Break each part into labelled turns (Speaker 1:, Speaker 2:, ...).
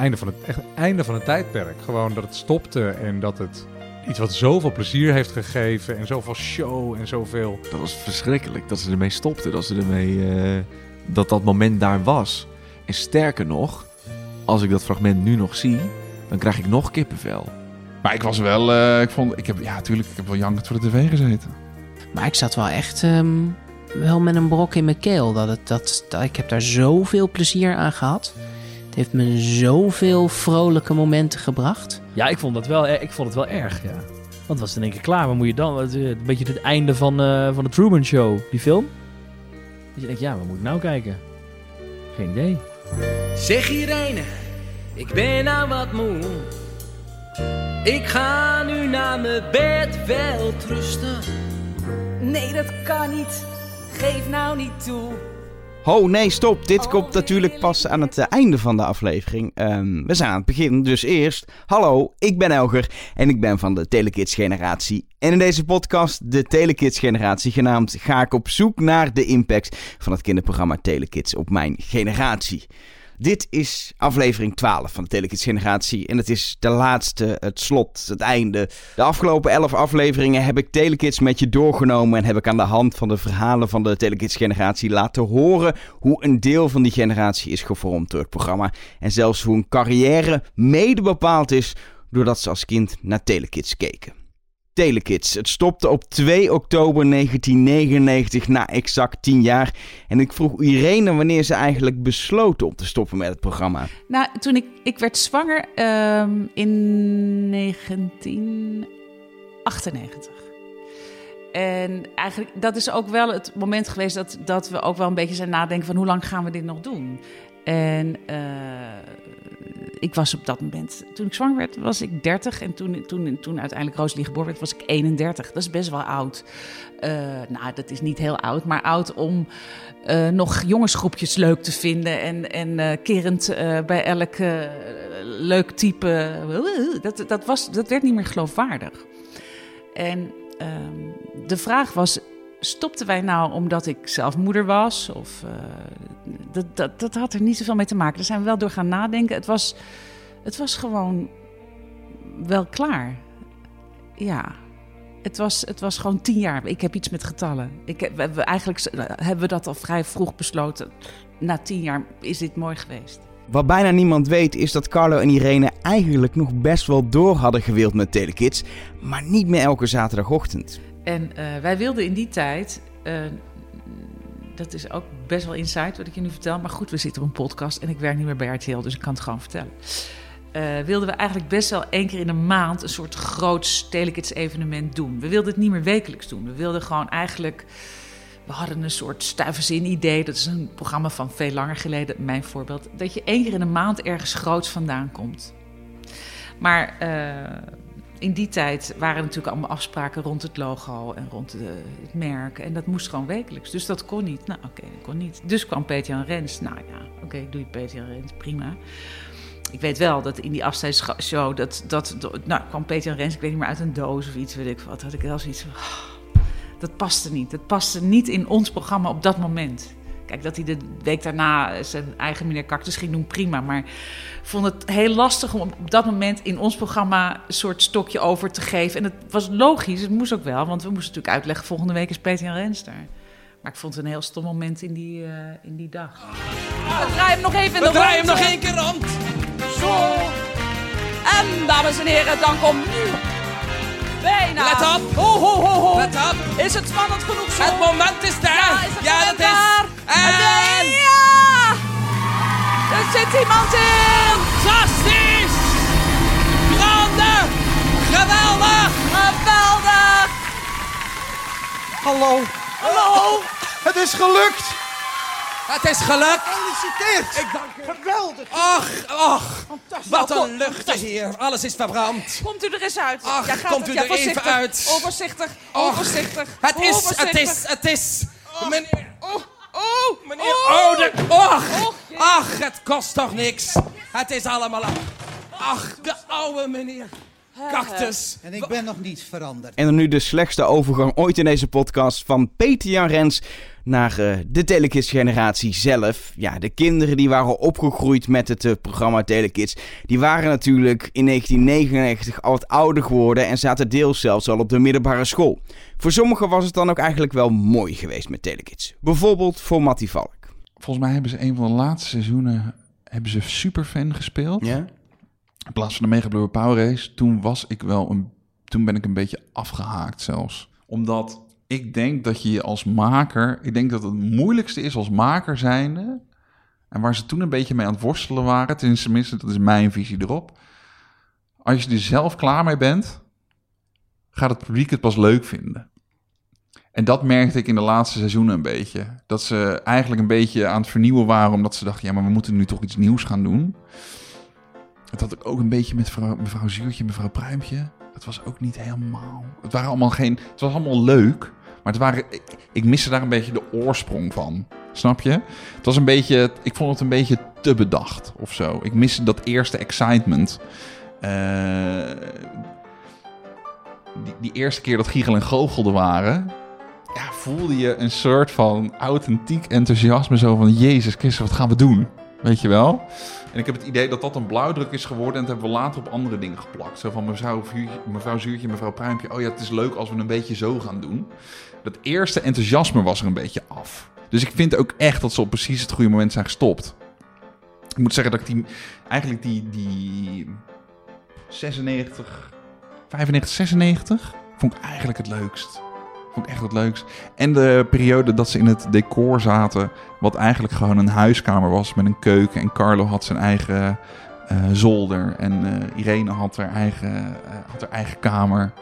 Speaker 1: einde van het, echt het einde van een tijdperk. Gewoon dat het stopte en dat het iets wat zoveel plezier heeft gegeven en zoveel show en zoveel.
Speaker 2: Dat was verschrikkelijk dat ze ermee stopten. Dat ze ermee. eh, dat dat moment daar was. En sterker nog, als ik dat fragment nu nog zie, dan krijg ik nog kippenvel.
Speaker 3: Maar ik was wel, eh, ik vond, ik heb, ja, natuurlijk, ik heb wel jankend voor de tv gezeten.
Speaker 4: Maar ik zat wel echt ehm, wel met een brok in mijn keel. Dat het, dat, dat, ik heb daar zoveel plezier aan gehad. Heeft me zoveel vrolijke momenten gebracht.
Speaker 5: Ja, ik vond, dat wel, eh, ik vond het wel erg, ja. Want het was in één keer klaar. Wat moet je dan? Eh, Een beetje het einde van, eh, van de Truman Show, die film. Dat je denkt, ja, wat moet ik nou kijken? Geen idee.
Speaker 6: Zeg Irene, ik ben nou wat moe. Ik ga nu naar mijn bed wel trusten.
Speaker 7: Nee, dat kan niet. Geef nou niet toe.
Speaker 8: Ho, nee, stop. Dit komt natuurlijk pas aan het eh, einde van de aflevering. Ehm, we zijn aan het begin, dus eerst. Hallo, ik ben Elger en ik ben van de Telekids generatie. En in deze podcast, de Telekids generatie genaamd, ga ik op zoek naar de impact van het kinderprogramma Telekids op mijn generatie. Dit is aflevering 12 van de Telekids generatie en het is de laatste, het slot, het einde. De afgelopen 11 afleveringen heb ik Telekids met je doorgenomen en heb ik aan de hand van de verhalen van de Telekids generatie laten horen hoe een deel van die generatie is gevormd door het programma en zelfs hoe een carrière mede bepaald is doordat ze als kind naar Telekids keken. Telekids. Het stopte op 2 oktober 1999 na exact 10 jaar. En ik vroeg Irene wanneer ze eigenlijk besloten om te stoppen met het programma.
Speaker 7: Nou, toen ik, ik werd zwanger ehm, in 1998. En eigenlijk, dat is ook wel het moment geweest dat, dat we ook wel een beetje zijn nadenken van hoe lang gaan we dit nog doen? En eh, ik was op dat moment, toen ik zwanger werd, was ik 30. En toen, toen, toen uiteindelijk Rosalie geboren werd, was ik 31. Dat is best wel oud. Eh, nou, dat is niet heel oud, maar oud om eh, nog jongensgroepjes leuk te vinden. En, en kerend bij elk leuk type. Dat, dat, was, dat werd niet meer geloofwaardig. En ehm, de vraag was: stopten wij nou omdat ik zelf moeder was? Of, eh, dat, dat, dat had er niet zoveel mee te maken. Daar zijn we wel door gaan nadenken. Het was, het was gewoon wel klaar. Ja. Het was, het was gewoon tien jaar. Ik heb iets met getallen. Ik we, eigenlijk s- hebben we dat al vrij vroeg besloten. Na tien jaar is dit mooi geweest.
Speaker 8: Wat bijna niemand weet is dat Carlo en Irene eigenlijk nog best wel door hadden gewild met Telekids. Maar niet meer elke zaterdagochtend.
Speaker 7: En eh, wij wilden in die tijd. eh, dat is ook best wel insight wat ik je nu vertel. Maar goed, we zitten op een podcast en ik werk niet meer bij RTL, dus ik kan het gewoon vertellen. Eh, wilden we eigenlijk best wel één keer in een maand een soort groots Telekids evenement doen. We wilden het niet meer wekelijks doen. We wilden gewoon eigenlijk. We hadden een soort stuiverzin idee. Dat is een programma van veel langer geleden, mijn voorbeeld. Dat je één keer in een maand ergens groots vandaan komt. Maar in die tijd waren natuurlijk allemaal afspraken rond het logo en rond de- het merk. En dat moest gewoon wekelijks. Dus dat kon niet. Nou, oké, dat kon niet. Dus kwam Peter-Jan Rens. Nou ja, oké, doe je Peter-Jan Rens, prima. Ik weet wel dat in die afscheidsshow, dat, dat, nou, kwam Peter-Jan Rens, ik weet niet meer, uit een doos of iets, weet ik wat. Had ik wel zoiets van, ah, dat paste niet. Dat paste niet in ons programma op dat moment. Kijk, dat hij de week daarna zijn eigen meneer Cactus ging doen, prima. Maar ik vond het heel lastig om op dat moment in ons programma een soort stokje over te geven. En het was logisch, het moest ook wel. Want we moesten natuurlijk uitleggen, volgende week is Peter Jan Rens daar. Maar ik vond het een heel stom moment in die, eh, in die dag.
Speaker 9: We draaien hem nog even in
Speaker 6: We
Speaker 9: de
Speaker 6: draaien hem nog één keer rond.
Speaker 9: Zo. En dames en heren, dan komt nu bijna.
Speaker 6: Let op.
Speaker 9: Ho, ho, ho, ho.
Speaker 6: Let op.
Speaker 9: Is het spannend genoeg zo?
Speaker 6: Het moment is daar.
Speaker 9: Ja, is het
Speaker 6: Ja, dat is. En...
Speaker 9: Ja! Er zit iemand in.
Speaker 6: Fantastisch! Grande! Geweldig!
Speaker 9: Geweldig.
Speaker 10: Hallo,
Speaker 9: Hallo.
Speaker 10: het is gelukt!
Speaker 6: Het is gelukt!
Speaker 10: Gefeliciteerd! Ik dank u. Geweldig!
Speaker 6: Och, och.
Speaker 10: Fantastisch.
Speaker 6: Wat een lucht hier. Alles is verbrand.
Speaker 9: Komt u er eens uit.
Speaker 6: Ach,
Speaker 9: Ja, gaat
Speaker 6: komt
Speaker 9: het.
Speaker 6: u
Speaker 9: Ja,
Speaker 6: er even uit.
Speaker 9: Overzichtig.
Speaker 6: Och,
Speaker 9: Overzichtig.
Speaker 6: Het is, het is, het is. Meneer,
Speaker 9: Oh, oh,
Speaker 6: meneer. Oh, de, och. Ach, het kost toch niks. Het is allemaal. Ach, de oude meneer.
Speaker 9: Cactus.
Speaker 10: En ik ben nog niet veranderd.
Speaker 8: En dan nu de slechtste overgang ooit in deze podcast van Peter Jan Rens naar eh, de Telekids-generatie zelf. Ja, de kinderen die waren opgegroeid met het eh, programma Telekids, die waren natuurlijk in 1999 al wat ouder geworden en zaten deels zelfs al op de middelbare school. Voor sommigen was het dan ook eigenlijk wel mooi geweest met Telekids. Bijvoorbeeld voor Mattie Valk.
Speaker 3: Volgens mij hebben ze een van de laatste seizoenen hebben ze Superfan gespeeld.
Speaker 8: Ja?
Speaker 3: In plaats van de Mega Power Race. Toen was ik wel een... Toen ben ik een beetje afgehaakt zelfs. Omdat ik denk dat je je als maker... Ik denk dat het moeilijkste is als maker zijnde... En waar ze toen een beetje mee aan het worstelen waren... Tenminste, dat is mijn visie erop. Als je er zelf klaar mee bent... Gaat het publiek het pas leuk vinden. En dat merkte ik in de laatste seizoenen een beetje. Dat ze eigenlijk een beetje aan het vernieuwen waren... omdat ze dachten, ja, maar we moeten nu toch iets nieuws gaan doen... Dat had ik ook een beetje met vrouw, mevrouw Zuurtje, mevrouw Pruimpje. Dat was ook niet helemaal. Het waren allemaal geen. Het was allemaal leuk. Maar het waren. Ik, ik miste daar een beetje de oorsprong van. Snap je? Het was een beetje. Ik vond het een beetje te bedacht of zo. Ik miste dat eerste excitement. Eh, die, eerste keer dat Giegel en Goochel er waren. Ja, voelde je een soort van authentiek enthousiasme. Zo van: Jezus Christus, wat gaan we doen? Weet je wel? En ik heb het idee dat dat een blauwdruk is geworden. En dat hebben we later op andere dingen geplakt. Zo van mevrouw, Vuurtje, mevrouw Zuurtje, mevrouw Pruimpje. Oh ja, het is leuk als we een beetje zo gaan doen. Dat eerste enthousiasme was er een beetje af. Dus ik vind ook echt dat ze op precies het goede moment zijn gestopt. Ik moet zeggen dat ik die, eigenlijk die, die 96, 95, 96 vond ik eigenlijk het leukst. Vond ik echt het leukst. En de periode dat ze in het decor zaten, wat eigenlijk gewoon een huiskamer was met een keuken. En Carlo had zijn eigen eh, zolder. En eh, Irene had haar, eigen, eh, had haar eigen kamer.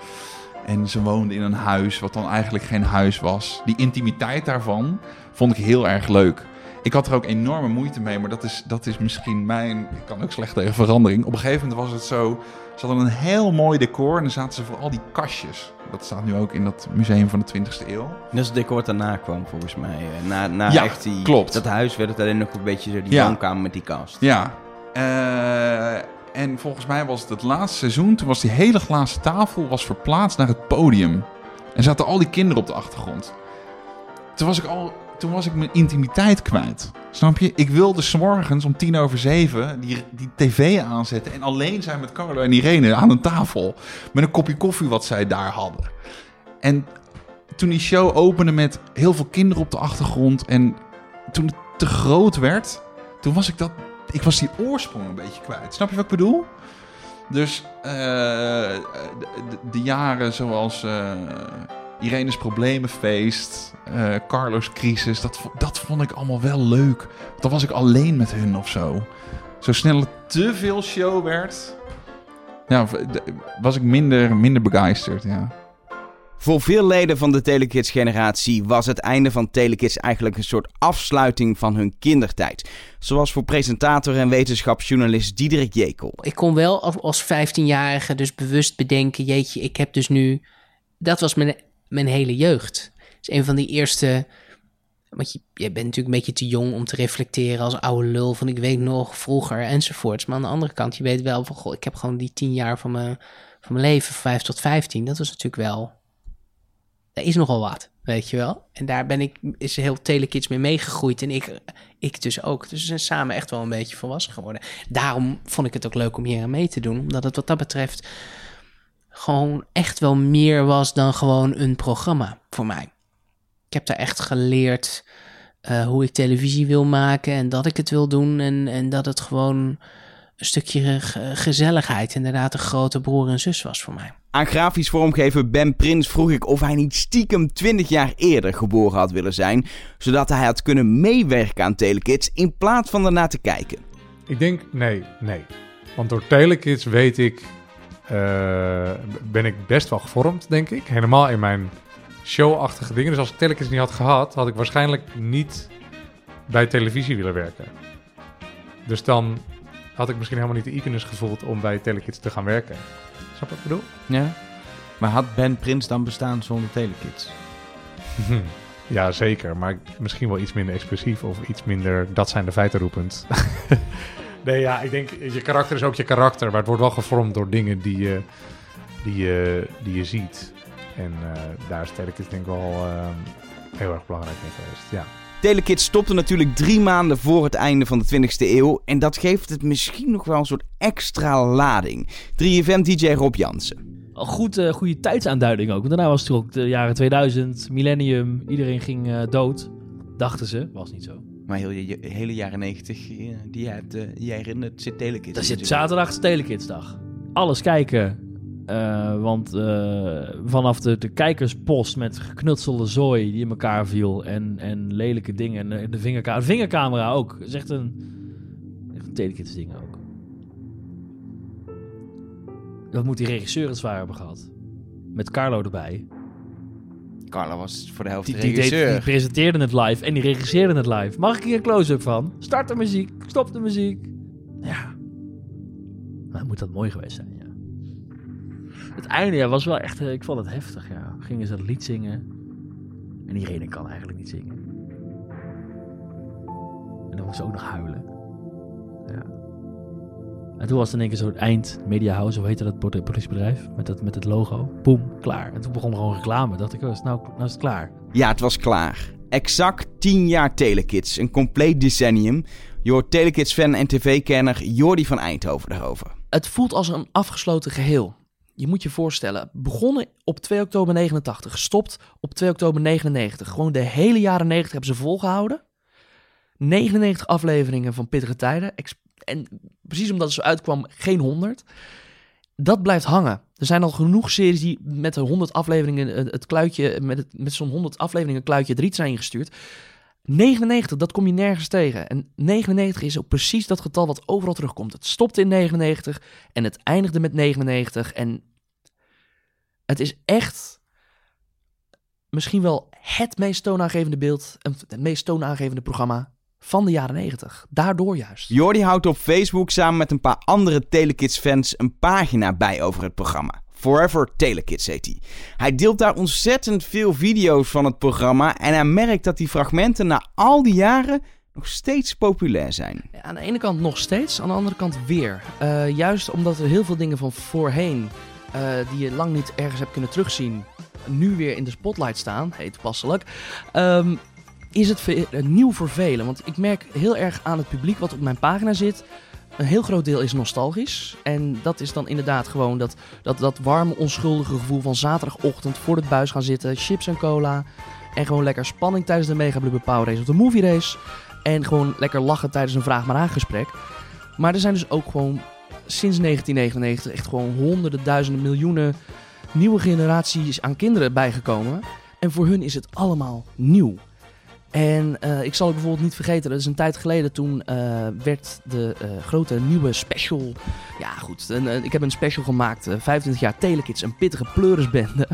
Speaker 3: En ze woonde in een huis, wat dan eigenlijk geen huis was. Die intimiteit daarvan vond ik heel erg leuk. Ik had er ook enorme moeite mee, maar dat is, dat is misschien mijn... Ik kan ook slecht tegen verandering. Op een gegeven moment was het zo... Ze hadden een heel mooi decor en dan zaten ze voor al die kastjes. Dat staat nu ook in dat museum van de 20e eeuw.
Speaker 8: Dat is het decor daarna kwam volgens mij. eh, Na, na
Speaker 3: Ja,
Speaker 8: echt die,
Speaker 3: klopt.
Speaker 8: dat huis werd het alleen nog een beetje zo die
Speaker 3: Ja.
Speaker 8: woonkamer met die kast.
Speaker 3: Ja. Eh, en volgens mij was het het laatste seizoen. Toen was die hele glazen tafel was verplaatst naar het podium. En zaten al die kinderen op de achtergrond. Toen was ik al... Toen was ik mijn intimiteit kwijt. Snap je? Ik wilde s'morgens om tien over zeven die, die tv aanzetten... en alleen zijn met Carlo en Irene aan een tafel. Met een kopje koffie wat zij daar hadden. En toen die show opende met heel veel kinderen op de achtergrond... en toen het te groot werd... toen was ik dat... Ik was die oorsprong een beetje kwijt. Snap je wat ik bedoel? Dus eh, de, jaren zoals eh, Irene's Problemenfeest, eh Carlos Crisis, dat, dat vond ik allemaal wel leuk. Dan was ik alleen met hun of zo. Zo snel het te veel show werd, was ik minder, minder begeisterd. Ja.
Speaker 8: Voor veel leden van de Telekids-generatie was het einde van Telekids eigenlijk een soort afsluiting van hun kindertijd. Zoals voor presentator en wetenschapsjournalist Diederik Jekel.
Speaker 4: Ik kon wel als- als 15-jarige dus bewust bedenken... jeetje, ik heb dus nu... Dat was mijn, mijn hele jeugd. is een van die eerste... Want je, je bent natuurlijk een beetje te jong om te reflecteren als oude lul... van ik weet nog vroeger enzovoorts. Maar aan de andere kant, je weet wel van... Ik heb gewoon die tien jaar van mijn, van mijn leven, 5 tot 15. Dat was natuurlijk wel... Dat is nogal wat, weet je wel. En daar ben ik, is heel Telekids mee meegegroeid. En ik, ik dus ook. Dus we zijn samen echt wel een beetje volwassen geworden. Daarom vond ik het ook leuk om hier aan mee te doen. Omdat het wat dat betreft gewoon echt wel meer was dan gewoon een programma voor mij. Ik heb daar echt geleerd eh, hoe ik televisie wil maken en dat ik het wil doen. En, en dat het gewoon een stukje ge- gezelligheid, inderdaad een grote broer en zus was voor mij.
Speaker 8: Aan grafisch vormgever Ben Prins vroeg ik of hij niet stiekem 20 jaar eerder geboren had willen zijn, zodat hij had kunnen meewerken aan Telekids in plaats van ernaar te kijken.
Speaker 1: Ik denk, nee, nee. Want door Telekids weet ik, ben ik best wel gevormd, denk ik. Helemaal in mijn showachtige dingen. Dus als ik Telekids niet had gehad, had ik waarschijnlijk niet bij televisie willen werken. Dus dan had ik misschien helemaal niet de iconus gevoeld om bij Telekids te gaan werken. Snap je wat ik bedoel?
Speaker 8: Ja. Maar had Ben Prins dan bestaan zonder Telekids?
Speaker 1: Ja, zeker. Maar misschien wel iets minder expressief of iets minder dat zijn de feiten roepend. nee, ja, ik denk je karakter is ook je karakter. Maar het wordt wel gevormd door dingen die je die je, die je ziet. En eh, daar is Telekids denk ik wel ehm, heel erg belangrijk in geweest. Ja.
Speaker 8: Telekids stopte natuurlijk drie maanden voor het einde van de 20e eeuw. En dat geeft het misschien nog wel een soort extra lading. 3FM-DJ Rob Jansen.
Speaker 5: Een goed, eh, goede tijdsaanduiding ook. Want daarna was het ook de jaren 2000, millennium. Iedereen ging eh, dood. Dachten ze. Was niet zo.
Speaker 8: Maar heel, je, hele jaren 90 eh, die jij, hebt, eh, die jij herinnert, zit Telekids.
Speaker 5: Dat zit zaterdag is Telekidsdag. Alles kijken. Eh, want eh, vanaf de, de kijkerspost met geknutselde zooi die in elkaar viel. En, en lelijke dingen. En de, de vingercamera, de vingercamera ook. Dat is echt een, echt een Telekids ding ook. Dat moet die regisseur het zwaar hebben gehad. Met Carlo erbij.
Speaker 8: Carla was voor de helft
Speaker 5: Die,
Speaker 8: de
Speaker 5: die, deed-
Speaker 8: regisseur.
Speaker 5: die presenteerde het live en die regisseerde het live. Mag ik hier een close-up van? Start de muziek, stop de muziek. Ja. Maar moet dat mooi geweest zijn, ja. Het einde ja, was wel echt, eh, ik vond het heftig, ja. Gingen ze dat lied zingen. En iedereen kan eigenlijk niet zingen. En dan moest ze ook nog huilen. Ja. En toen was het in één keer zo het eind, Media House, hoe heette dat produ- productiebedrijf? Met, dat, met het logo. Boom, klaar. En toen begon er gewoon reclame. Dacht ik, oh, is het nou, nou is het klaar.
Speaker 8: Ja, het was klaar. Exact 10 jaar Telekids. Een compleet decennium. Je hoort Telekids-fan en tv-kenner Jordi van Eindhoven erover.
Speaker 11: Het voelt als een afgesloten geheel. Je moet je voorstellen, begonnen op 2 oktober 89, gestopt op 2 oktober 99. Gewoon de hele jaren 90 hebben ze volgehouden. 99 afleveringen van Pittige Tijden. En precies omdat het zo uitkwam, geen 100. Dat blijft hangen. Er zijn al genoeg series die met de 100 afleveringen het het kluitje, met, met zo'n 100 afleveringen kluitje riet zijn ingestuurd. 99, dat kom je nergens tegen. En 99 is ook precies dat getal wat overal terugkomt. Het stopte in 99 en het eindigde met 99. En het is echt misschien wel het meest toonaangevende beeld, het meest toonaangevende programma van de jaren 90. Daardoor juist.
Speaker 8: Jordi houdt op Facebook samen met een paar andere Telekids-fans een pagina bij over het programma. Forever Telekids heet hij. Hij deelt daar ontzettend veel video's van het programma en hij merkt dat die fragmenten na al die jaren nog steeds populair zijn.
Speaker 11: Aan de ene kant nog steeds, aan de andere kant weer. Eh, juist omdat er heel veel dingen van voorheen, eh, die je lang niet ergens hebt kunnen terugzien, nu weer in de spotlight staan, heet toepasselijk, ehm, is het eh, nieuw voor velen. Want ik merk heel erg aan het publiek wat op mijn pagina zit. Een heel groot deel is nostalgisch. En dat is dan inderdaad gewoon dat, dat, dat warme, onschuldige gevoel van zaterdagochtend voor het buis gaan zitten, chips en cola. En gewoon lekker spanning tijdens de Mega Power Race of de Movie Race. En gewoon lekker lachen tijdens een vraag maar aan gesprek. Maar er zijn dus ook gewoon sinds 1999 echt gewoon honderden, duizenden, miljoenen nieuwe generaties aan kinderen bijgekomen. En voor hun is het allemaal nieuw. En eh, ik zal het bijvoorbeeld niet vergeten, dat is een tijd geleden toen eh, werd de eh, grote nieuwe special. Ja, goed, een, ik heb een special gemaakt, eh, 25 jaar Telekids, een pittige pleurisbende.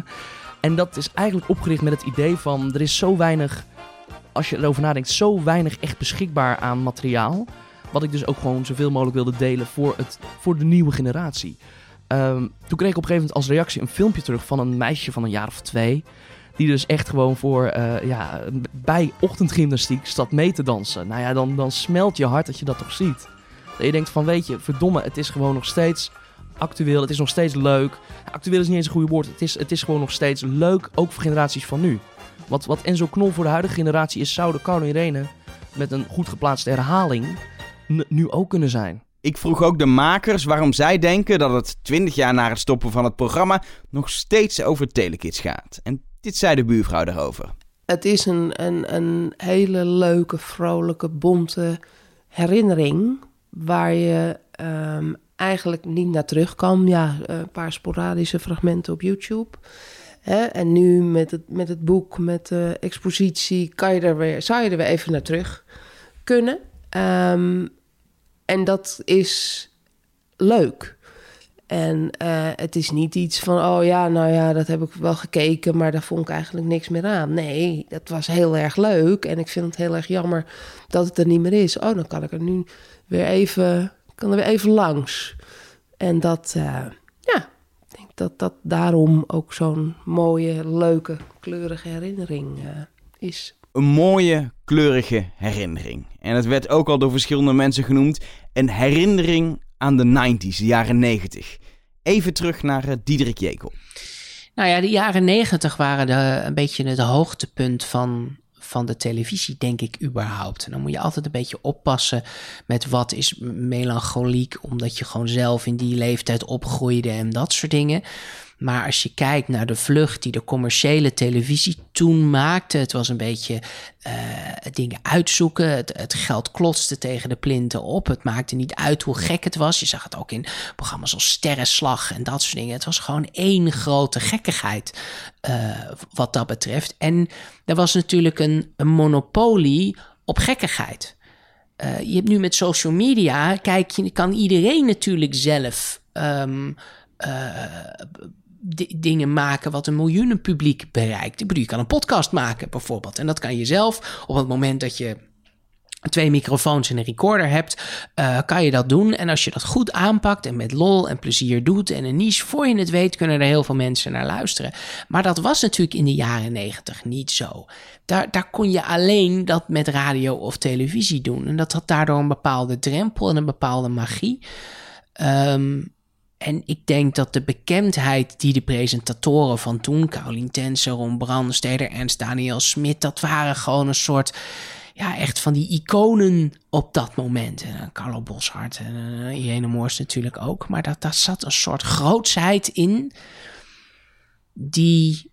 Speaker 11: En dat is eigenlijk opgericht met het idee van er is zo weinig, als je erover nadenkt, zo weinig echt beschikbaar aan materiaal. Wat ik dus ook gewoon zoveel mogelijk wilde delen voor, het, voor de nieuwe generatie. Ehm, toen kreeg ik op een gegeven moment als reactie een filmpje terug van een meisje van een jaar of twee. Die dus echt gewoon voor, eh, ja, bij ochtendgymnastiek staat mee te dansen. Nou ja, dan, dan smelt je hart dat je dat toch ziet. Dat je denkt van, weet je, verdomme, het is gewoon nog steeds actueel. Het is nog steeds leuk. Actueel is niet eens een goede woord. Het is, het is gewoon nog steeds leuk, ook voor generaties van nu. Wat, wat Enzo Knol voor de huidige generatie is, zou de Carlo Irene met een goed geplaatste herhaling nu ook kunnen zijn.
Speaker 8: Ik vroeg ook de makers waarom zij denken dat het 20 jaar na het stoppen van het programma nog steeds over Telekids gaat. En dit zei de buurvrouw daarover.
Speaker 12: Het is een, een, een hele leuke, vrolijke, bonte herinnering. Waar je ehm, eigenlijk niet naar terug kan. Ja, een paar sporadische fragmenten op YouTube. Hè? En nu met het, met het boek, met de expositie, kan je er weer, zou je er weer even naar terug kunnen. Ehm, en dat is leuk. En eh, het is niet iets van, oh ja, nou ja, dat heb ik wel gekeken, maar daar vond ik eigenlijk niks meer aan. Nee, dat was heel erg leuk en ik vind het heel erg jammer dat het er niet meer is. Oh, dan kan ik er nu weer even, kan er weer even langs. En dat, eh, ja, ik denk dat dat daarom ook zo'n mooie, leuke, kleurige herinnering eh, is.
Speaker 8: Een mooie, kleurige herinnering. En het werd ook al door verschillende mensen genoemd. Een herinnering aan de 90s, de jaren 90. Even terug naar uh, Diederik Jekel.
Speaker 4: Nou ja, de jaren negentig waren de, een beetje het hoogtepunt van, van de televisie, denk ik, überhaupt. En dan moet je altijd een beetje oppassen met wat is melancholiek, omdat je gewoon zelf in die leeftijd opgroeide en dat soort dingen. Maar als je kijkt naar de vlucht die de commerciële televisie toen maakte, het was een beetje uh, dingen uitzoeken. Het, geld klotste tegen de plinten op. Het maakte niet uit hoe gek het was. Je zag het ook in programma's als Sterrenslag en dat soort dingen. Het was gewoon één grote gekkigheid uh, wat dat betreft. En er was natuurlijk een, monopolie op gekkigheid. Uh, je hebt nu met social media, kijk, je kan iedereen natuurlijk zelf um, dingen maken wat een miljoenen publiek bereikt. Je kan een podcast maken bijvoorbeeld. En dat kan je zelf op het moment dat je twee microfoons en een recorder hebt, uh, kan je dat doen. En als je dat goed aanpakt en met lol en plezier doet en een niche, voor je het weet, kunnen er heel veel mensen naar luisteren. Maar dat was natuurlijk in de jaren negentig niet zo. Daar, daar kon je alleen dat met radio of televisie doen. En dat had daardoor een bepaalde drempel en een bepaalde magie. Um, en ik denk dat de bekendheid die de presentatoren van toen, Caroline Tense, Ron Brandsteder, Ernst Daniel Smit, dat waren gewoon een soort, ja, echt van die iconen op dat moment. En uh, Carlo Boshart en uh, Irene Moors natuurlijk ook. Maar dat, daar zat een soort grootsheid in, die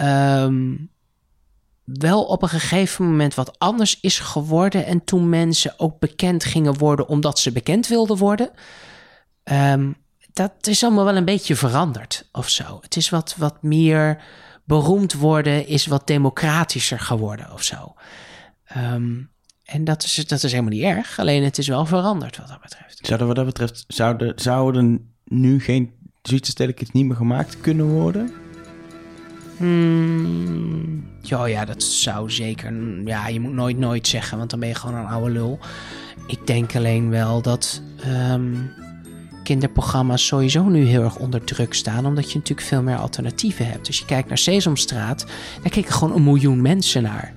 Speaker 4: um, wel op een gegeven moment wat anders is geworden. En toen mensen ook bekend gingen worden omdat ze bekend wilden worden. Um, dat is allemaal wel een beetje veranderd of zo. Het is wat, wat meer beroemd worden, is wat democratischer geworden of zo. Um, en dat is, dat is helemaal niet erg, alleen het is wel veranderd wat dat betreft.
Speaker 8: Zouden wat dat betreft, zouden, zouden nu geen Zwitserse niet meer gemaakt kunnen worden?
Speaker 4: Hmm, ja, ja, dat zou zeker. Ja, je moet nooit nooit zeggen, want dan ben je gewoon een oude lul. Ik denk alleen wel dat. Um, kinderprogramma's sowieso nu heel erg onder druk staan, omdat je natuurlijk veel meer alternatieven hebt. Als je kijkt naar Sesamstraat, daar kijken gewoon een miljoen mensen naar.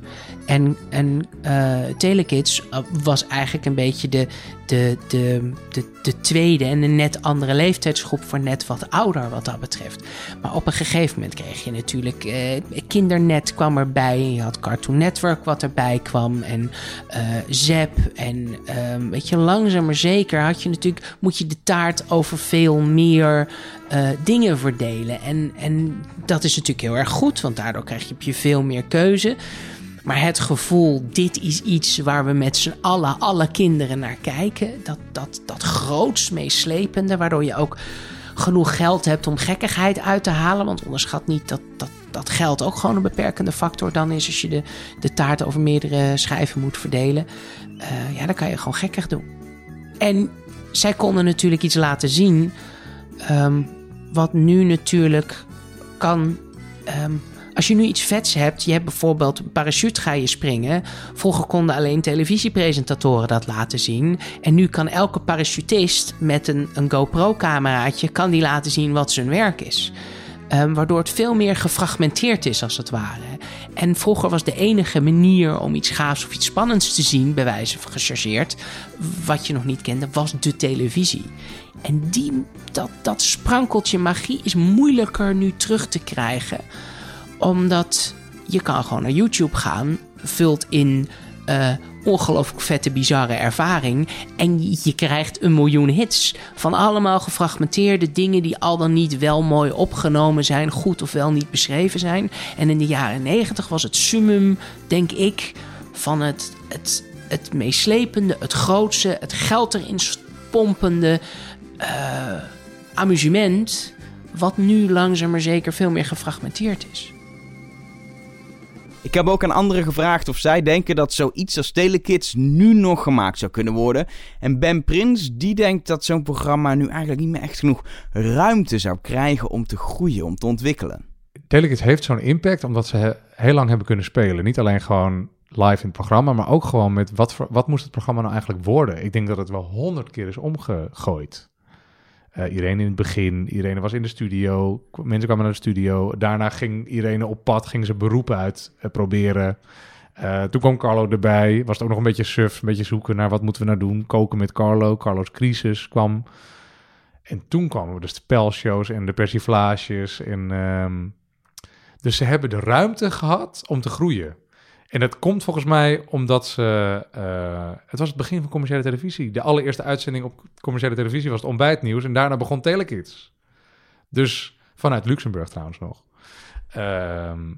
Speaker 4: En, en uh, Telekids eh, was eigenlijk een beetje de, de, de, de, de tweede en een net andere leeftijdsgroep voor net wat ouder wat dat betreft. Maar op een gegeven moment kreeg je natuurlijk eh, Kindernet kwam erbij. En je had Cartoon Network wat erbij kwam. En uh, Zep. En um, weet je, langzaam maar zeker had je natuurlijk, moet je de taart over veel meer dingen verdelen. En, en dat is natuurlijk heel erg goed, want daardoor krijg je veel meer keuze. Maar het gevoel, dit is iets waar we met z'n allen, alle kinderen naar kijken. Dat, dat, dat groots meeslepende, waardoor je ook genoeg geld hebt om gekkigheid uit te halen. Want onderschat niet dat, dat, dat geld ook gewoon een beperkende factor dan is als je de, de taart over meerdere schijven moet verdelen. Uh, ja, dan kan je gewoon gekkig doen. En zij konden natuurlijk iets laten zien. Um, wat nu natuurlijk kan. Um, als je nu iets vets hebt, je hebt bijvoorbeeld parachute ga je springen. Vroeger konden alleen televisiepresentatoren dat laten zien. En nu kan elke parachutist met een, een GoPro-cameraatje kan die laten zien wat zijn werk is. Um, waardoor het veel meer gefragmenteerd is, als het ware. En vroeger was de enige manier om iets gaafs of iets spannends te zien, bij wijze van gechargeerd, wat je nog niet kende, was de televisie. En die, dat, dat sprankeltje magie is moeilijker nu terug te krijgen omdat je kan gewoon naar YouTube gaan, vult in uh, ongelooflijk vette, bizarre ervaring. En je krijgt een miljoen hits. Van allemaal gefragmenteerde dingen die al dan niet wel mooi opgenomen zijn, goed of wel niet beschreven zijn. En in de jaren negentig was het summum, denk ik, van het, het, het meeslepende, het grootste, het geld erin pompende uh, amusement. Wat nu langzaam maar zeker veel meer gefragmenteerd is.
Speaker 8: Ik heb ook aan anderen gevraagd of zij denken dat zoiets als Telekids nu nog gemaakt zou kunnen worden. En Ben Prins, die denkt dat zo'n programma nu eigenlijk niet meer echt genoeg ruimte zou krijgen om te groeien, om te ontwikkelen.
Speaker 1: Telekids heeft zo'n impact omdat ze heel lang hebben kunnen spelen. Niet alleen gewoon live in het programma, maar ook gewoon met wat, voor, wat moest het programma nou eigenlijk worden. Ik denk dat het wel honderd keer is omgegooid. Uh, Irene in het begin, Irene was in de studio, mensen kwamen naar de studio. Daarna ging Irene op pad, ging ze beroepen uit uh, proberen. Uh, toen kwam Carlo erbij, was het ook nog een beetje suf, een beetje zoeken naar wat moeten we nou doen. Koken met Carlo, Carlo's crisis kwam. En toen kwamen de spelshows en de persiflages. En, ehm, dus ze hebben de ruimte gehad om te groeien. En dat komt volgens mij omdat ze... eh, het was het begin van commerciële televisie. De allereerste uitzending op commerciële televisie was het ontbijtnieuws. En daarna begon Telekids. Dus vanuit Luxemburg trouwens nog. Ehm,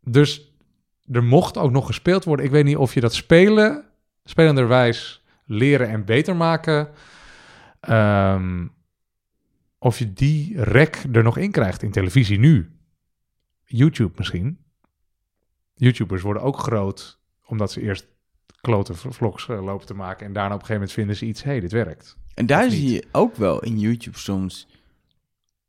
Speaker 1: dus er mocht ook nog gespeeld worden. Ik weet niet of je dat spelen, spelenderwijs leren en beter maken... ehm, of je die rek er nog in krijgt in televisie nu. YouTube misschien. YouTubers worden ook groot omdat ze eerst klote vlogs eh, lopen te maken en daarna op een gegeven moment vinden ze iets, hé, hey, dit werkt.
Speaker 8: En daar zie je ook wel in YouTube soms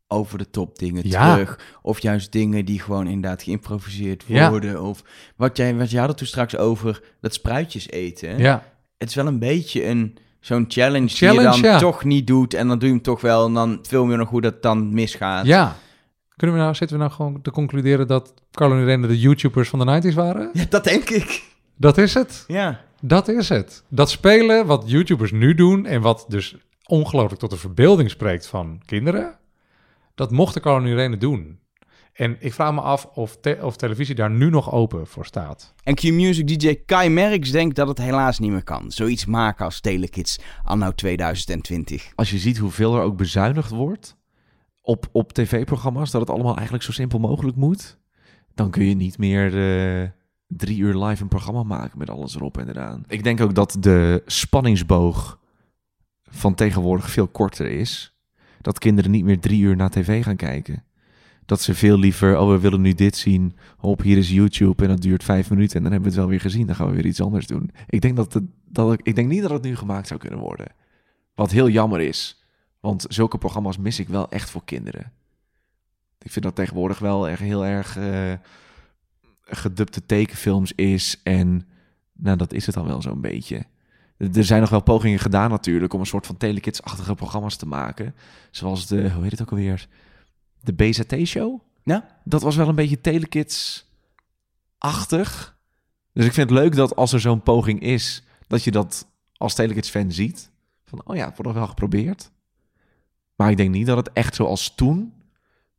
Speaker 8: over de top dingen
Speaker 1: Ja.
Speaker 8: terug. Of juist dingen die gewoon inderdaad geïmproviseerd
Speaker 1: Ja.
Speaker 8: worden. Of wat jij, wat jij had het toen straks over dat spruitjes eten.
Speaker 1: Ja.
Speaker 8: Het is wel een beetje een zo'n challenge, die je dan
Speaker 1: ja.
Speaker 8: toch niet doet. En dan doe je hem toch wel. En dan film je nog hoe dat dan misgaat.
Speaker 1: Ja. Kunnen we nou, zitten we nou gewoon te concluderen dat Carlo en Irene de YouTubers van de 90s waren?
Speaker 8: Ja, dat denk ik.
Speaker 1: Dat is het.
Speaker 8: Ja.
Speaker 1: Dat is het. Dat spelen wat YouTubers nu doen en wat dus ongelooflijk tot de verbeelding spreekt van kinderen, dat mochten Carlo en Irene doen. En ik vraag me af of, te- of televisie daar nu nog open voor staat.
Speaker 8: En Q-Music DJ Kai Merks denkt dat het helaas niet meer kan. Zoiets maken als Telekids anno 2020.
Speaker 2: Als je ziet hoeveel er ook bezuinigd wordt op, op tv-programma's, dat het allemaal eigenlijk zo simpel mogelijk moet, dan kun je niet meer eh, drie uur live een programma maken met alles erop en eraan. Ik denk ook dat de spanningsboog van tegenwoordig veel korter is. Dat kinderen niet meer drie uur naar tv gaan kijken. Dat ze veel liever, oh we willen nu dit zien, hop hier is YouTube en dat duurt vijf minuten en dan hebben we het wel weer gezien, dan gaan we weer iets anders doen. Ik denk, dat het, dat ik denk niet dat het nu gemaakt zou kunnen worden. Wat heel jammer is. Want zulke programma's mis ik wel echt voor kinderen. Ik vind dat tegenwoordig wel echt heel erg gedubte tekenfilms is. En nou, dat is het dan wel zo'n beetje. Er zijn nog wel pogingen gedaan natuurlijk om een soort van telekids-achtige programma's te maken. Zoals de, hoe heet het ook alweer? De BZT-show?
Speaker 8: Ja.
Speaker 2: Dat was wel een beetje telekids-achtig. Dus ik vind het leuk dat als er zo'n poging is, dat je dat als telekids-fan ziet. Van, oh ja, het wordt nog wel geprobeerd. Maar ik denk niet dat het echt zoals toen,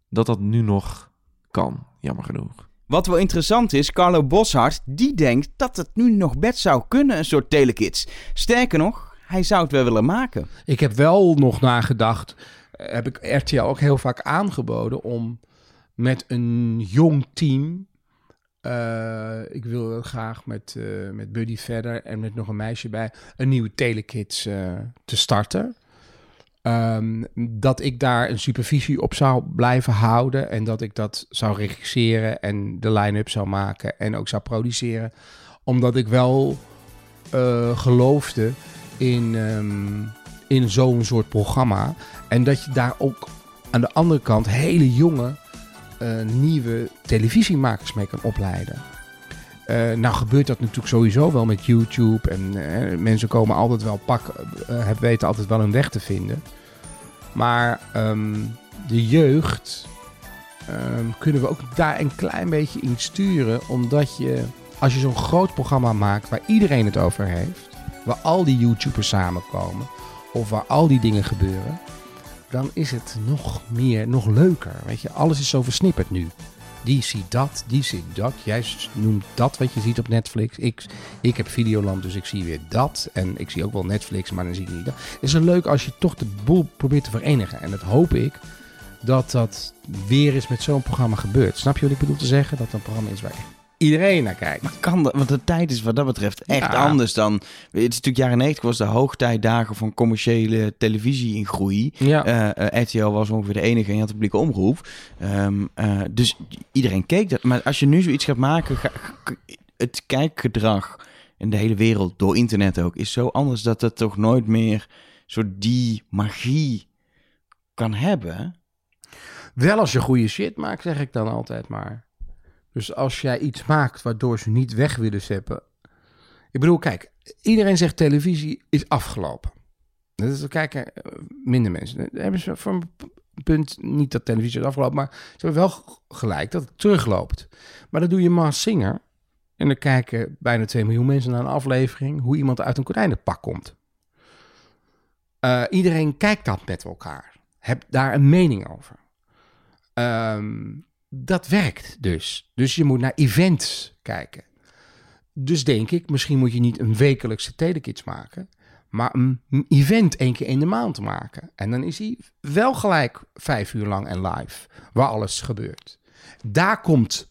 Speaker 2: dat dat nu nog kan. Jammer genoeg.
Speaker 8: Wat wel interessant is, Carlo Boshart, die denkt dat het nu nog best zou kunnen, een soort Telekids. Sterker nog, hij zou het wel willen maken.
Speaker 13: Ik heb wel nog nagedacht, eh, heb ik RTL ook heel vaak aangeboden om met een jong team, eh, ik wil graag met, eh, met Buddy verder en met nog een meisje bij, een nieuwe Telekids eh, te starten. Ehm, dat ik daar een supervisie op zou blijven houden en dat ik dat zou regisseren en de line-up zou maken en ook zou produceren. Omdat ik wel eh, geloofde in, ehm, in zo'n soort programma. En dat je daar ook aan de andere kant hele jonge eh, nieuwe televisiemakers mee kan opleiden. Eh, nou gebeurt dat natuurlijk sowieso wel met YouTube. En eh, mensen komen altijd wel pak, hebben weten altijd wel een weg te vinden. Maar ehm, de jeugd ehm, kunnen we ook daar een klein beetje in sturen. Omdat je, als je zo'n groot programma maakt waar iedereen het over heeft. Waar al die YouTubers samenkomen. Of waar al die dingen gebeuren. Dan is het nog meer, nog leuker. Weet je, alles is zo versnipperd nu. Die ziet dat, die ziet dat. Jij noemt dat wat je ziet op Netflix. Ik, ik heb Videoland, dus ik zie weer dat. En ik zie ook wel Netflix, maar dan zie ik niet dat. Het is zo leuk als je toch de boel probeert te verenigen. En dat hoop ik dat dat weer eens met zo'n programma gebeurt. Snap je wat ik bedoel te zeggen? Dat dat een programma is waar iedereen naar kijkt.
Speaker 8: Maar kan dat? Want de tijd is wat dat betreft echt
Speaker 13: Ja.
Speaker 8: anders dan... Het is natuurlijk jaren 90 was de hoogtijdagen van commerciële televisie in groei.
Speaker 13: Ja.
Speaker 8: Eh, eh, RTL was ongeveer de enige en je had publieke omroep. Ehm, eh, dus iedereen keek dat. Maar als je nu zoiets gaat maken... ga- het kijkgedrag in de hele wereld, door internet ook... is zo anders dat het toch nooit meer zo die magie kan hebben.
Speaker 13: Wel als je goede shit maakt, zeg ik dan altijd maar. Dus als jij iets maakt waardoor ze niet weg willen zeppen. Ik bedoel, kijk, iedereen zegt televisie is afgelopen. Dat is, kijken eh, minder mensen. Dan hebben ze voor een punt niet dat televisie is afgelopen, maar ze hebben wel gelijk dat het terugloopt. Maar dan doe je Mars Singer en dan kijken bijna 2 miljoen mensen naar een aflevering hoe iemand uit een konijnenpak komt. Eh, iedereen kijkt dat met elkaar. Heb daar een mening over. Ehm, dat werkt dus. Dus je moet naar events kijken. Dus denk ik, misschien moet je niet een wekelijkse telekids maken, maar een event één keer in de maand maken. En dan is hij wel gelijk vijf uur lang en live, waar alles gebeurt. Daar komt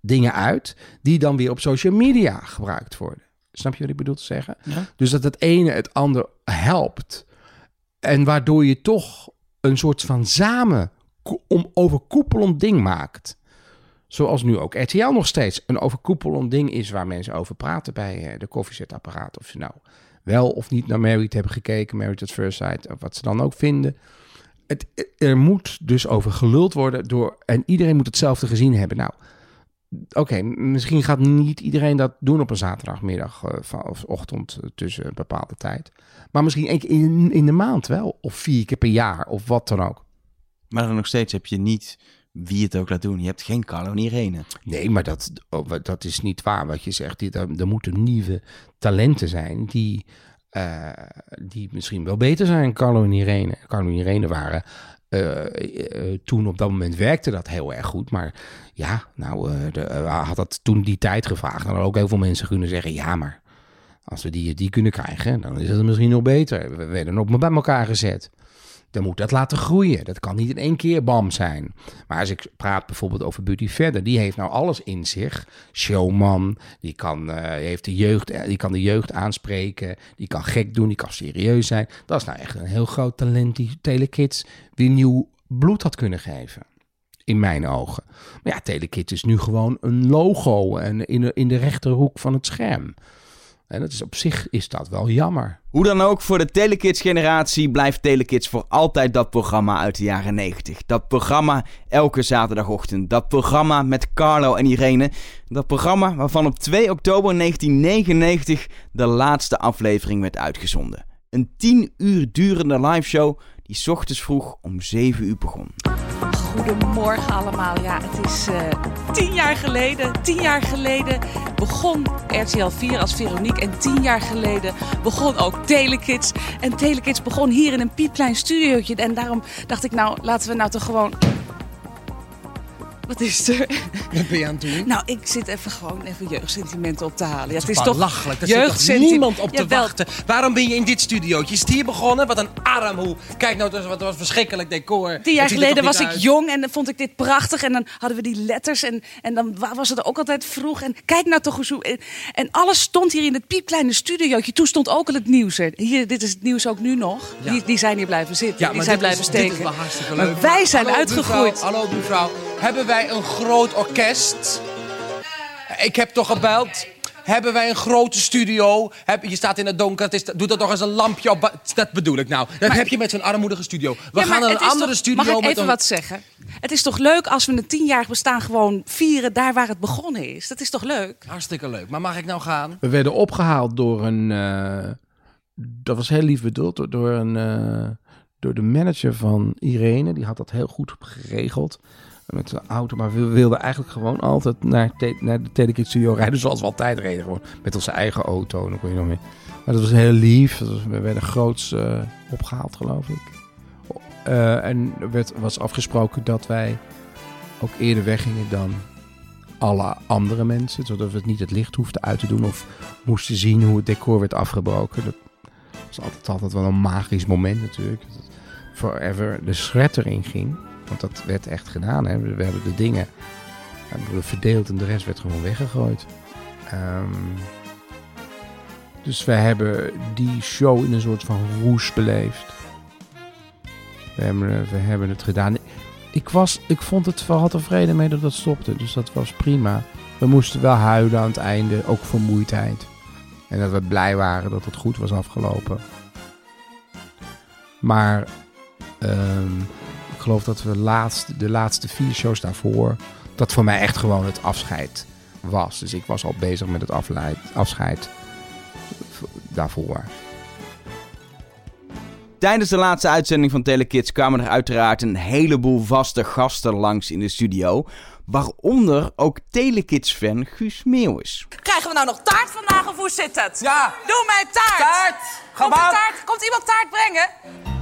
Speaker 13: dingen uit die dan weer op social media gebruikt worden. Snap je wat ik bedoel te zeggen?
Speaker 11: Ja.
Speaker 13: Dus dat het ene het ander helpt. En waardoor je toch een soort van samen om overkoepelend ding maakt. Zoals nu ook RTL nog steeds een overkoepelend ding is waar mensen over praten bij eh, de koffiezetapparaat. Of ze nou wel of niet naar Married hebben gekeken, Married at First Sight, of wat ze dan ook vinden. Het, er moet dus over geluld worden door, en iedereen moet hetzelfde gezien hebben. Nou, oké, misschien gaat niet iedereen dat doen op een zaterdagmiddag eh, of ochtend eh, tussen een bepaalde tijd. Maar misschien één keer in, in de maand wel, of vier keer per jaar, of wat dan ook.
Speaker 8: Maar dan nog steeds heb je niet wie het ook laat doen. Je hebt geen Carlo en Irene.
Speaker 13: Nee, maar dat, oh, dat is niet waar wat je zegt. Er, moeten nieuwe talenten zijn die, eh, die misschien wel beter zijn. Carlo en Irene. Carlo en Irene waren... eh, eh, toen op dat moment werkte dat heel erg goed. Maar ja, nou, had dat toen die tijd gevraagd. Dan hadden ook heel veel mensen kunnen zeggen... Ja, maar als we die, die kunnen krijgen, dan is het misschien nog beter. We werden maar bij elkaar gezet. Dan moet dat laten groeien. Dat kan niet in één keer bam zijn. Maar als ik praat bijvoorbeeld over Buddy Verder, die heeft nou alles in zich. Showman, die kan, eh, heeft de jeugd, eh, die kan de jeugd aanspreken, die kan gek doen, die kan serieus zijn. Dat is nou echt een heel groot talent die Telekids weer nieuw bloed had kunnen geven. In mijn ogen. Maar ja, Telekids is nu gewoon een logo en in de, in de rechterhoek van het scherm. En dat is op zich is dat wel jammer.
Speaker 8: Hoe dan ook, voor de Telekids-generatie blijft Telekids voor altijd dat programma uit de jaren 90. Dat programma elke zaterdagochtend. Dat programma met Carlo en Irene. Dat programma waarvan op 2 oktober 1999 de laatste aflevering werd uitgezonden. Een 10 uur durende liveshow die ochtends vroeg om 7 uur begon.
Speaker 9: Goedemorgen allemaal. Ja, het is eh, tien jaar geleden. Tien jaar geleden begon RTL 4 als Veronique. En tien jaar geleden begon ook Telekids. En Telekids begon hier in een piepklein studiootje. En daarom dacht ik, nou, laten we nou toch gewoon... Wat is er?
Speaker 11: Wat ben je aan het doen?
Speaker 9: Nou, ik zit even gewoon even jeugdsentimenten op te halen. Ja,
Speaker 11: Het is toch belachelijk. Daar zit toch niemand op te
Speaker 9: Jawel,
Speaker 11: wachten. Waarom ben je in dit studiootje? Is het hier begonnen? Wat een armhoe. Kijk nou, dat was, wat een verschrikkelijk decor.
Speaker 9: Tien jaar
Speaker 11: er
Speaker 9: geleden was ik jong en dan vond ik dit prachtig. En dan hadden we die letters en, en dan wa- was het ook altijd vroeg. En kijk nou toch eens hoe... En, en alles stond hier in het piepkleine studiootje. Toen stond ook al het nieuws er. Hier, dit is het nieuws ook nu nog.
Speaker 11: Ja.
Speaker 9: Die, die zijn hier blijven zitten.
Speaker 11: Ja,
Speaker 9: die zijn blijven
Speaker 11: is,
Speaker 9: steken.
Speaker 11: Dit is wel hartstikke
Speaker 9: Maar
Speaker 11: leuk.
Speaker 9: wij zijn
Speaker 11: Hallo,
Speaker 9: uitgegroeid.
Speaker 11: Mevrouw, hallo mevrouw. Hebben wij een groot orkest? Ik heb toch gebeld? Hebben wij een grote studio? Heb, je staat in het donker. Het is, doe dat nog eens een lampje op. Dat bedoel ik nou. Dat
Speaker 9: Maar-
Speaker 11: heb je met zo'n armoedige studio. We
Speaker 9: Ja,
Speaker 11: gaan naar een andere
Speaker 9: toch-
Speaker 11: studio
Speaker 9: Mag ik
Speaker 11: met
Speaker 9: even
Speaker 11: een...
Speaker 9: wat zeggen? Het is toch leuk als we een tienjarig bestaan gewoon vieren daar waar het begonnen is. Dat is toch leuk?
Speaker 11: Hartstikke leuk. Maar mag ik nou gaan?
Speaker 13: We werden opgehaald door een. eh, dat was heel lief bedoeld. Door, door een. eh, door de manager van Irene. Die had dat heel goed geregeld. Met de auto. Maar we wilden eigenlijk gewoon altijd naar, naar de Telekids Studio rijden. Zoals we altijd reden. Gewoon met onze eigen auto. Dan kon je nog meer. Maar dat was heel lief. We werden groots eh, opgehaald, geloof ik. Eh, en er werd, was afgesproken dat wij ook eerder weggingen dan alle andere mensen. Zodat we het niet het licht hoefden uit te doen of moesten zien hoe het decor werd afgebroken. Dat was altijd, altijd wel een magisch moment natuurlijk. Forever de shred erin ging. Want dat werd echt gedaan. Hè. We hebben de dingen verdeeld en de rest werd gewoon weggegooid. Ehm, dus we hebben die show in een soort van roes beleefd. We hebben, we hebben het gedaan. Ik, was, ik vond het vooral tevreden mee dat dat stopte. Dus dat was prima. We moesten wel huilen aan het einde, ook vermoeidheid. En dat we blij waren dat het goed was afgelopen. Maar ehm, geloof dat we laatst, de laatste vier shows daarvoor... dat voor mij echt gewoon het afscheid was. Dus ik was al bezig met het afleid, afscheid daarvoor.
Speaker 8: Tijdens de laatste uitzending van Telekids kwamen er uiteraard een heleboel vaste gasten langs in de studio. Waaronder ook Telekids-fan Guus Meeuwis.
Speaker 9: Krijgen we nou nog taart vandaag of hoe zit het?
Speaker 10: Ja.
Speaker 9: Doe mij taart.
Speaker 10: Taart.
Speaker 9: Komt, er taart. Komt iemand taart brengen?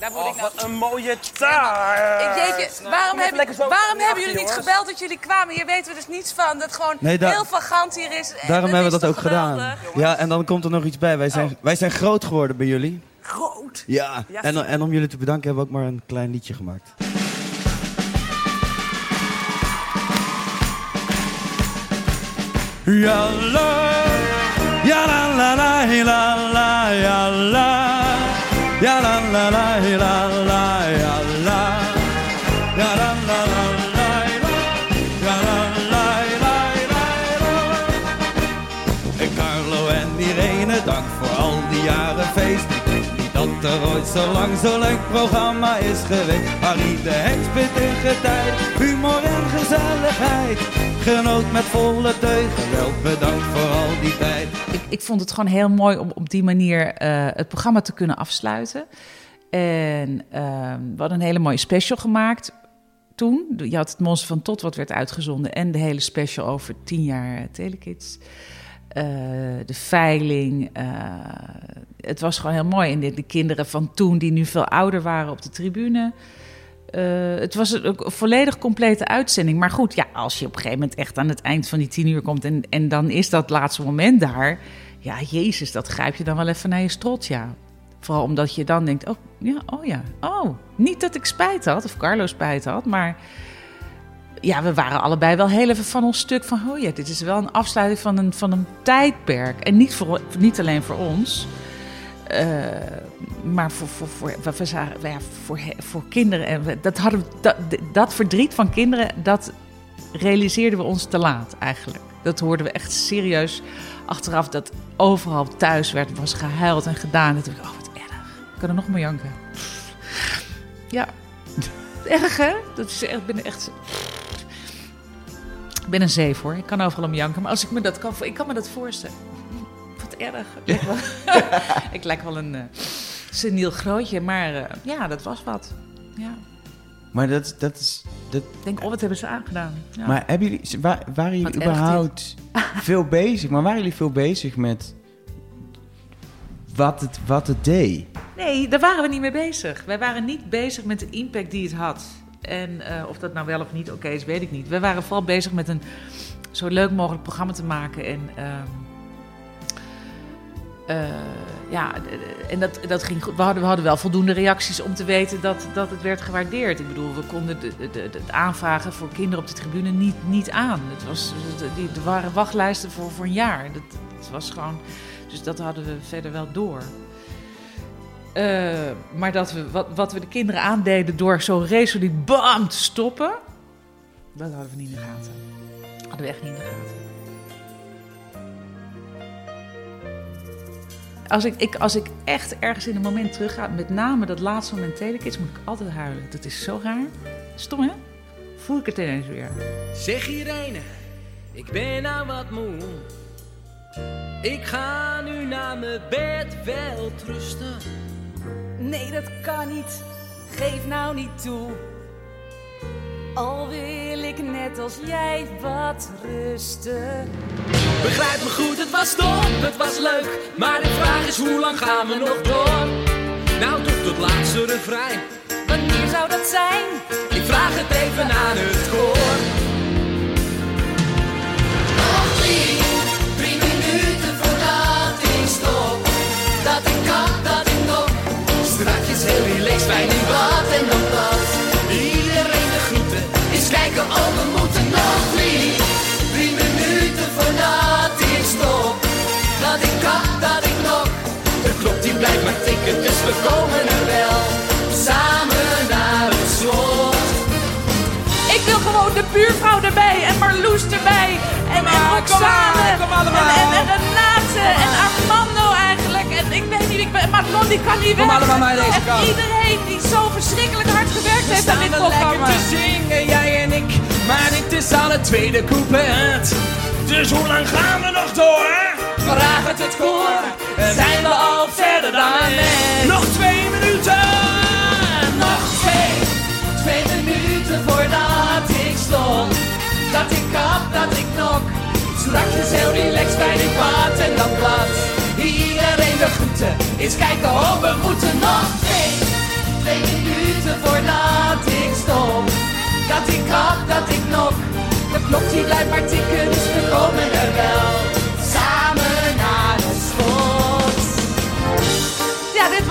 Speaker 9: daar word ik nou...
Speaker 10: Wat een mooie taart.
Speaker 9: Ik jeetje, waarom, heb, waarom hebben jullie niet gebeld dat jullie kwamen? Hier weten we dus niets van. Dat gewoon
Speaker 14: Nee,
Speaker 9: heel vagant hier is.
Speaker 14: Daarom hebben we dat ook gedaan. Ja, en dan komt er nog iets bij. Wij zijn, wij zijn groot geworden bij jullie.
Speaker 9: Groot.
Speaker 14: Ja,
Speaker 9: Ja,
Speaker 14: en, en om jullie te bedanken hebben we ook maar een klein liedje gemaakt. Ja la, ja la la la la la ja la, ja la la la la la er ooit zo lang programma is geweest. Harry de Heks spit getij, humor en gezelligheid. Genoot met volle teugen, wel bedankt voor al die tijd.
Speaker 7: Ik, ik vond het gewoon heel mooi om op die manier eh, het programma te kunnen afsluiten. En ehm, we hadden een hele mooie special gemaakt toen. Je had het Monster van Tot wat werd uitgezonden en de hele special over tien jaar eh, Telekids. Eh, de veiling. eh, het was gewoon heel mooi. En de, de kinderen van toen, die nu veel ouder waren op de tribune. Eh, het was een, volledig complete uitzending. Maar goed, ja, als je op een gegeven moment echt aan het eind van die tien uur komt... en, en dan is dat laatste moment daar... ja, jezus, dat grijp je dan wel even naar je strot, ja. Vooral omdat je dan denkt, oh ja, oh ja, oh. Niet dat ik spijt had, of Carlo spijt had, maar... Ja, we waren allebei wel heel even van ons stuk van... oh ja, dit is wel een afsluiting van een, van een tijdperk. En niet, voor, niet alleen voor ons... Eh, maar voor, voor, voor, we- we zagen, ja, voor, voor kinderen. En we- dat, hadden, dat, dat verdriet van kinderen, dat realiseerden we ons te laat eigenlijk. Dat hoorden we echt serieus achteraf. Dat overal thuis werd, was gehuild en gedaan. Dat dacht ik, oh wat erg. Ik kan er nog maar janken. Ja, erg hè? Dat is echt, ik ben echt... Ik ben een zeef hoor. Ik kan overal om janken. Maar als ik me dat kan, ik kan me dat voorstellen. Wat erg. Ik lijk wel, ik lijk wel een eh seniel grootje, maar eh, ja, dat was wat. Ja.
Speaker 8: Maar dat, dat is... Dat...
Speaker 7: Ik denk, oh, wat hebben ze aangedaan? Ja.
Speaker 8: Maar hebben jullie, wa- waren jullie
Speaker 7: Wat
Speaker 8: überhaupt veel bezig? Maar waren jullie veel bezig met wat het, wat het deed?
Speaker 7: Nee, daar waren we niet mee bezig. Wij waren niet bezig met de impact die het had. En eh, of dat nou wel of niet oké is, weet ik niet. We waren vooral bezig met een zo leuk mogelijk programma te maken. En ehm, eh, ja, en dat, dat ging goed. We hadden, we hadden wel voldoende reacties om te weten dat, dat het werd gewaardeerd. Ik bedoel, we konden de, de, de, het aanvragen voor kinderen op de tribune niet, niet aan. Het was, die, er waren wachtlijsten voor, voor een jaar. Dat, was gewoon, dus dat hadden we verder wel door. Eh, maar dat we, wat, wat we de kinderen aandeden door zo resoluut bam te stoppen, dat hadden we niet in de gaten. Hadden we echt niet in de gaten. Als ik, ik, als ik echt ergens in een moment terugga, met name dat laatste moment Telekids, moet ik altijd huilen. Dat is zo raar. Stom, hè? Voel ik het ineens weer.
Speaker 6: Zeg Irene, ik ben nou wat moe. Ik ga nu naar mijn bed wel rusten.
Speaker 15: Nee, dat kan niet. Geef nou niet toe. Al wil ik net als jij wat rusten.
Speaker 6: Begrijp me goed, het was dom, het was leuk. Maar de vraag is, hoe lang gaan we nog door? Nou, tot het laatste refrein.
Speaker 15: Wanneer zou dat zijn?
Speaker 6: Ik vraag het even aan het koor.
Speaker 16: Eens kijken, oh we moeten nog drie. Drie minuten voordat ik stop. Dat ik kan, dat ik nog.
Speaker 6: De klok die blijft maar tikken, dus we komen er wel. Samen naar het slot.
Speaker 9: Ik wil gewoon de buurvrouw erbij en Marloes erbij. En, en Roxane.
Speaker 10: kom allemaal.
Speaker 9: En, en, en Renate en Armando ben, Madelon
Speaker 17: die kan niet weg.
Speaker 6: Kom allemaal naar deze kant.
Speaker 17: iedereen die zo verschrikkelijk hard gewerkt
Speaker 6: We
Speaker 17: heeft aan dit programma.
Speaker 6: te zingen, jij en ik. Maar dit is al het tweede couplet. Dus hoe lang gaan we nog door? Vraag het het koor. Zijn we al verder dan mens? Nog twee minuten.
Speaker 9: Nog twee, twee minuten voordat ik stop. Dat ik kap, dat ik nok. Strakjes heel relaxed bij dit bad en dan plat. Iedereen de groeten, eens kijken of we moeten nog twee. Twee minuten voordat ik stop. Dat ik kap, dat ik nok. De klok die blijft maar tikken, dus we komen er wel.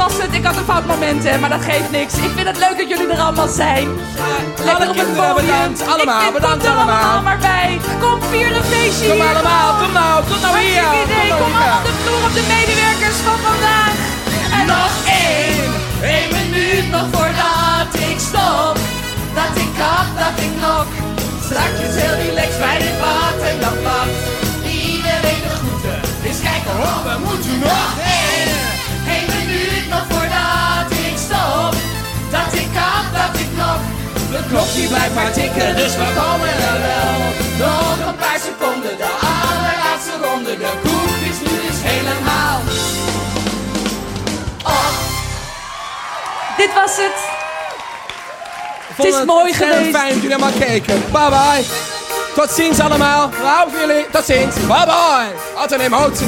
Speaker 17: Was het. Ik had een fout moment, hè, maar dat geeft niks. Ik vind het leuk dat jullie er allemaal zijn. Lekker op het
Speaker 6: kinderen
Speaker 17: podium.
Speaker 6: bedankt. Allemaal,
Speaker 17: Ik
Speaker 6: bedankt
Speaker 17: er
Speaker 6: allemaal.
Speaker 17: allemaal maar bij. Kom, vier een feestje
Speaker 6: Kom
Speaker 17: hier.
Speaker 6: allemaal, kom nou, kom nou hier.
Speaker 17: Idee.
Speaker 6: Kom nou hier.
Speaker 17: allemaal de vloer op de medewerkers van vandaag. En
Speaker 9: Nog één, één minuut nog voordat ik stop. Dat ik kap, dat ik nok. Strakjes heel relaxed bij dit bad en dan plat. Iedereen de groeten, eens kijken hoe we moeten nog De klok die blijft maar tikken, dus we komen er wel. Nog een paar seconden, de allerlaatste ronde. De koek is nu dus helemaal
Speaker 17: Dit was het. Het is mooi geweest.
Speaker 6: fijn dat jullie allemaal keken. Bye bye. Tot ziens allemaal. We houden jullie. Tot ziens. Bye bye. Altijd een emotie.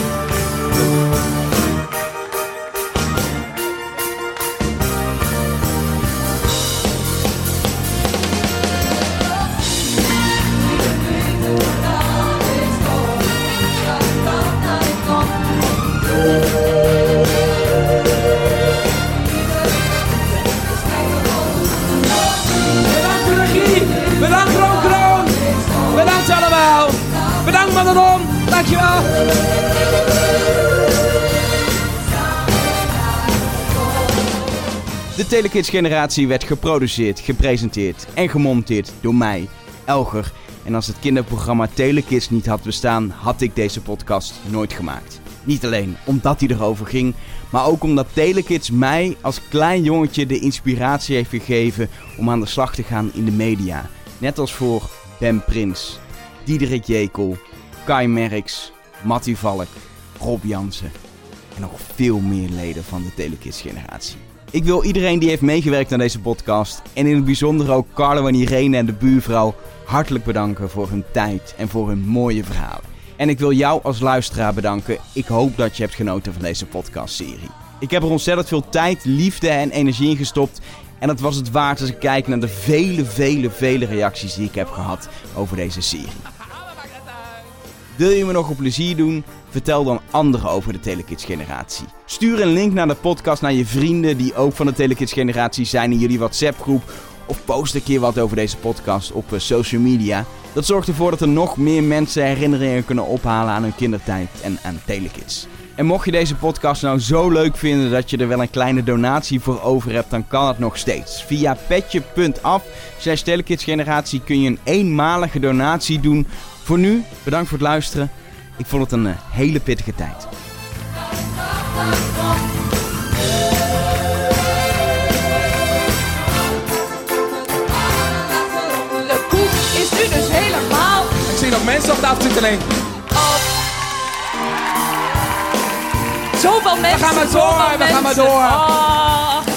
Speaker 8: Telekids generatie werd geproduceerd, gepresenteerd en gemonteerd door mij, Elger. En als het kinderprogramma Telekids niet had bestaan, had ik deze podcast nooit gemaakt. Niet alleen omdat hij erover ging, maar ook omdat Telekids mij als klein jongetje de inspiratie heeft gegeven om aan de slag te gaan in de media. Net als voor Ben Prins, Diederik Jekel, Kai Merks, Mattie Valk, Rob Jansen en nog veel meer leden van de Telekids generatie. Ik wil iedereen die heeft meegewerkt aan deze podcast en in het bijzonder ook Carlo en Irene en de buurvrouw hartelijk bedanken voor hun tijd en voor hun mooie verhalen. En ik wil jou als luisteraar bedanken. Ik hoop dat je hebt genoten van deze podcastserie. Ik heb er ontzettend veel tijd, liefde en energie in gestopt. En dat was het waard als ik kijk naar de vele, vele, vele reacties die ik heb gehad over deze serie. Wil je me nog een plezier doen? Vertel dan anderen over de Telekids generatie. Stuur een link naar de podcast naar je vrienden die ook van de Telekids generatie zijn in jullie WhatsApp groep. Of post een keer wat over deze podcast op eh, social media. Dat zorgt ervoor dat er nog meer mensen herinneringen kunnen ophalen aan hun kindertijd en aan Telekids. En mocht je deze podcast nou zo leuk vinden dat je er wel een kleine donatie voor over hebt, dan kan het nog steeds. Via petje.af slash telekidsgeneratie kun je een eenmalige donatie doen. Voor nu, bedankt voor het luisteren. Ik vond het een eh, hele pittige tijd.
Speaker 17: De koek is nu dus helemaal
Speaker 6: Ik zie nog mensen op de aftiteling.
Speaker 17: zoveel mensen.
Speaker 6: gaan maar
Speaker 17: zoveel
Speaker 6: door, we gaan maar
Speaker 17: mensen.
Speaker 6: door.
Speaker 17: Oh.